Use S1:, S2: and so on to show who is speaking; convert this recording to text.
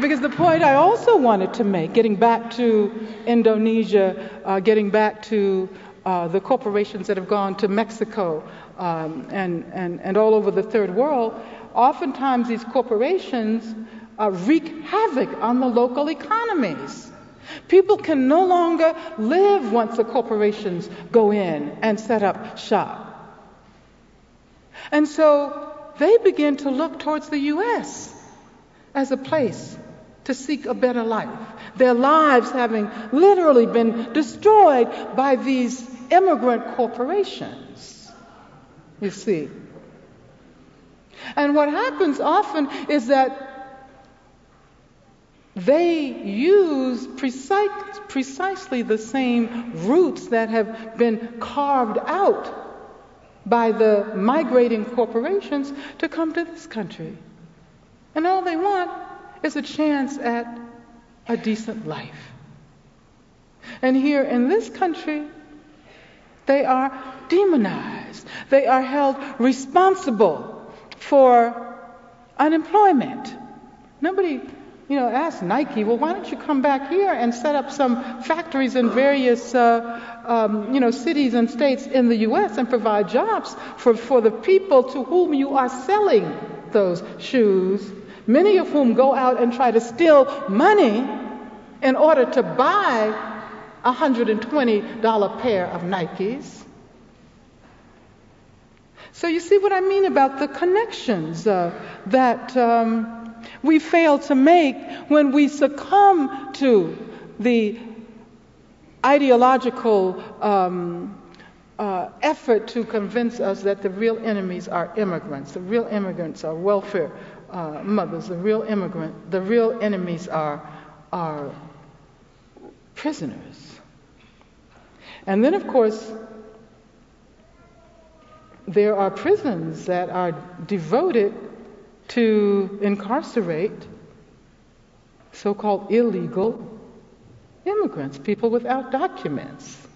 S1: because the point I also wanted to make, getting back to Indonesia, uh, getting back to uh, the corporations that have gone to Mexico um, and, and, and all over the third world, oftentimes these corporations uh, wreak havoc on the local economies. People can no longer live once the corporations go in and set up shop. And so they begin to look towards the U.S. as a place to seek a better life. Their lives having literally been destroyed by these immigrant corporations. You see. And what happens often is that they use precise, precisely the same routes that have been carved out by the migrating corporations to come to this country. And all they want is a chance at a decent life. And here in this country, they are demonized. They are held responsible for unemployment. Nobody you know, ask Nike, well, why don't you come back here and set up some factories in various, uh, um, you know, cities and states in the U.S. and provide jobs for, for the people to whom you are selling those shoes, many of whom go out and try to steal money in order to buy a $120 pair of Nikes. So you see what I mean about the connections uh, that. Um, we fail to make when we succumb to the ideological um, uh, effort to convince us that the real enemies are immigrants. The real immigrants are welfare uh, mothers. The real immigrant, the real enemies are, are prisoners. And then, of course, there are prisons that are devoted to incarcerate so called illegal immigrants, people without documents.